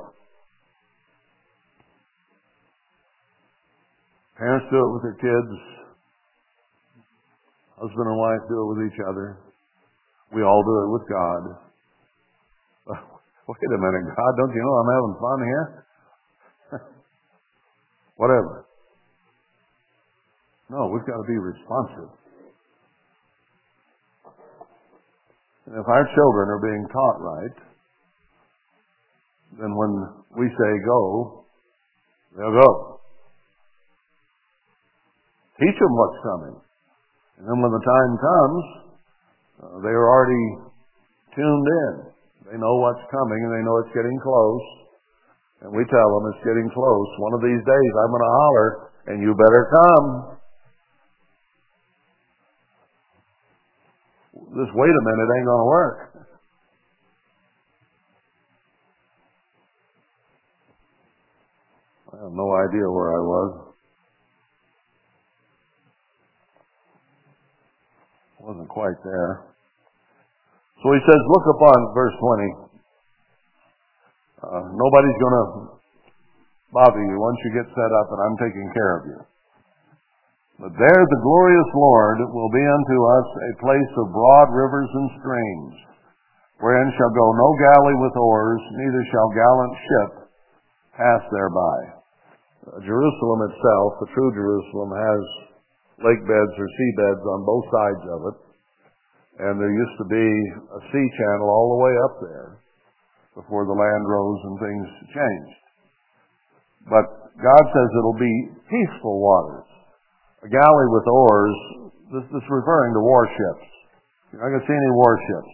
Parents do it with their kids. Husband and wife do it with each other. We all do it with God. Wait a minute, God, don't you know I'm having fun here? Whatever. No, we've got to be responsive. And if our children are being taught right, then when we say go, they'll go. Teach them what's coming. And then when the time comes, uh, they are already tuned in. They know what's coming and they know it's getting close. And we tell them it's getting close. One of these days I'm going to holler and you better come. This wait a minute ain't going to work. I have no idea where I was. Wasn't quite there. So he says, look upon verse 20. Uh, nobody's going to bother you once you get set up and I'm taking care of you. But there the glorious Lord will be unto us a place of broad rivers and streams, wherein shall go no galley with oars, neither shall gallant ship pass thereby. Uh, Jerusalem itself, the true Jerusalem, has lake beds or sea beds on both sides of it. And there used to be a sea channel all the way up there before the land rose and things changed. But God says it'll be peaceful waters. A galley with oars, this, is referring to warships. You're not going to see any warships.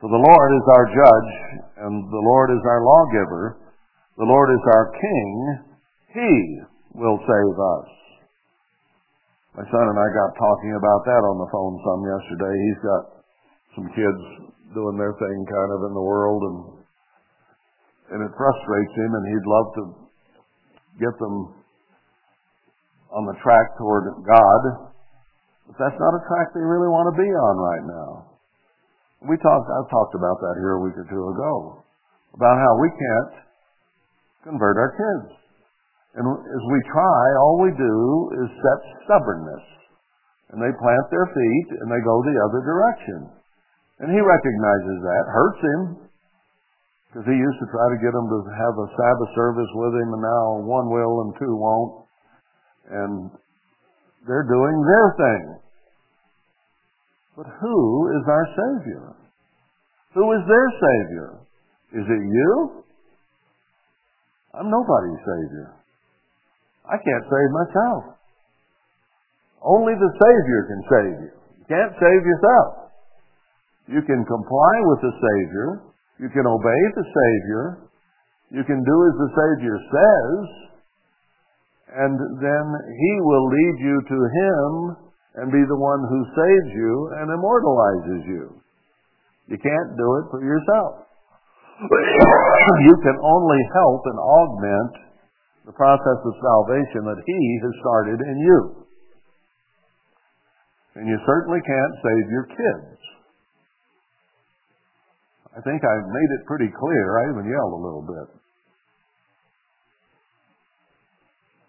So the Lord is our judge, and the Lord is our lawgiver. The Lord is our king. He will save us. My son and I got talking about that on the phone some yesterday. He's got some kids doing their thing kind of in the world and and it frustrates him and he'd love to get them on the track toward God. But that's not a track they really want to be on right now. We talked I've talked about that here a week or two ago. About how we can't convert our kids. And as we try, all we do is set stubbornness. And they plant their feet and they go the other direction. And he recognizes that. Hurts him. Because he used to try to get them to have a Sabbath service with him, and now one will and two won't. And they're doing their thing. But who is our Savior? Who is their Savior? Is it you? I'm nobody's Savior. I can't save myself. Only the Savior can save you. You can't save yourself. You can comply with the Savior. You can obey the Savior. You can do as the Savior says. And then He will lead you to Him and be the one who saves you and immortalizes you. You can't do it for yourself. you can only help and augment the process of salvation that He has started in you. And you certainly can't save your kids. I think I made it pretty clear. I even yelled a little bit.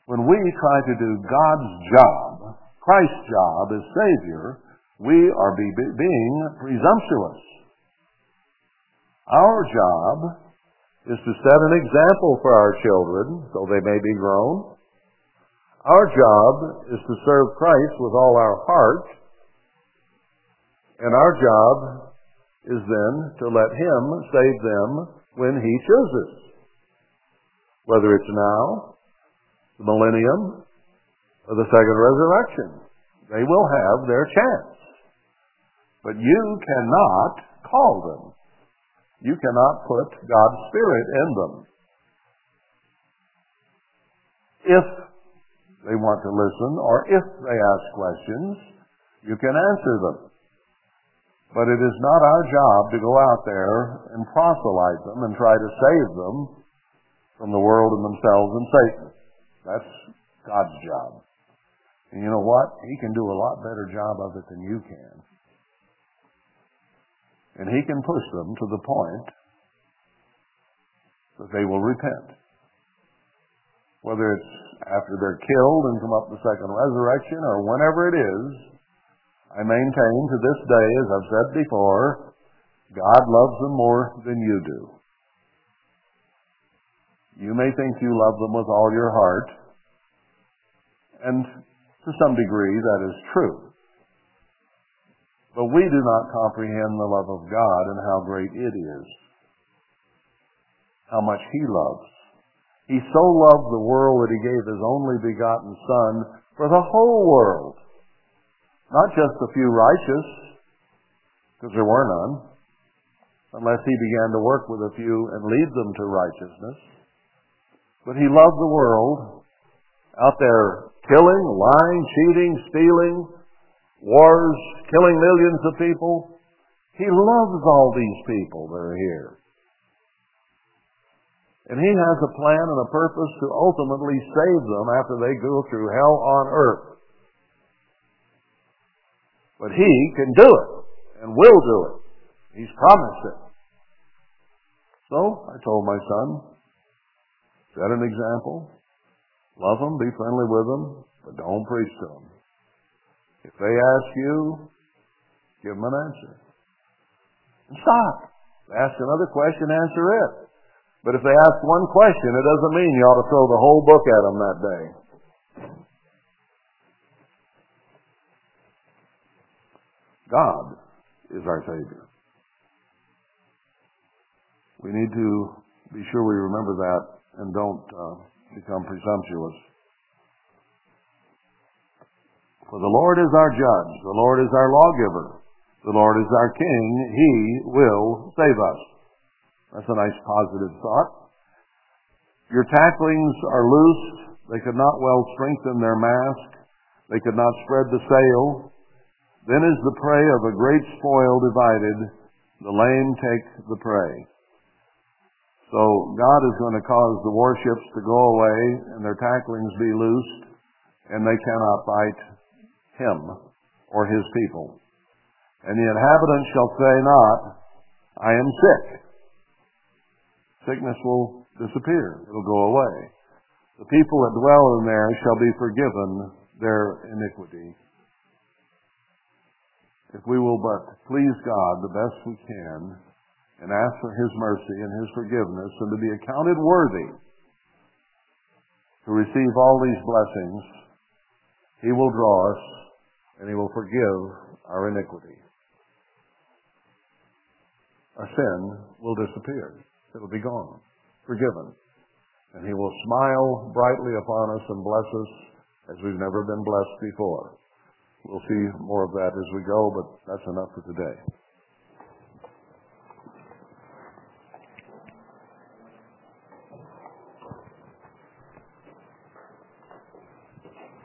When we try to do God's job, Christ's job as Savior, we are be, being presumptuous. Our job is to set an example for our children so they may be grown. Our job is to serve Christ with all our heart. And our job is then to let Him save them when He chooses. Whether it's now, the millennium, or the second resurrection. They will have their chance. But you cannot call them. You cannot put God's Spirit in them. If they want to listen or if they ask questions, you can answer them. But it is not our job to go out there and proselyte them and try to save them from the world and themselves and Satan. That's God's job. And you know what? He can do a lot better job of it than you can. And he can push them to the point that they will repent. Whether it's after they're killed and come up the second resurrection or whenever it is, I maintain to this day, as I've said before, God loves them more than you do. You may think you love them with all your heart, and to some degree that is true. But we do not comprehend the love of God and how great it is, how much He loves. He so loved the world that He gave His only begotten Son for the whole world, not just a few righteous, because there were none, unless He began to work with a few and lead them to righteousness. But He loved the world out there killing, lying, cheating, stealing, wars, killing millions of people. He loves all these people that are here. And He has a plan and a purpose to ultimately save them after they go through hell on earth. But He can do it and will do it. He's promised it. So I told my son, set an example, love them, be friendly with them, but don't preach to them. If they ask you, give them an answer. And stop. Ask another question, answer it. But if they ask one question, it doesn't mean you ought to throw the whole book at them that day. God is our Savior. We need to be sure we remember that and don't uh, become presumptuous. For the Lord is our judge, the Lord is our lawgiver, the Lord is our king, He will save us. That's a nice positive thought. Your tacklings are loosed. They could not well strengthen their mast. They could not spread the sail. Then is the prey of a great spoil divided. The lame take the prey. So God is going to cause the warships to go away and their tacklings be loosed, and they cannot bite him or his people. And the inhabitants shall say not, I am sick. Sickness will disappear. It'll go away. The people that dwell in there shall be forgiven their iniquity. If we will but please God the best we can, and ask for His mercy and His forgiveness and to be accounted worthy to receive all these blessings, He will draw us and He will forgive our iniquity. Our sin will disappear. It will be gone, forgiven. And He will smile brightly upon us and bless us as we've never been blessed before. We'll see more of that as we go, but that's enough for today.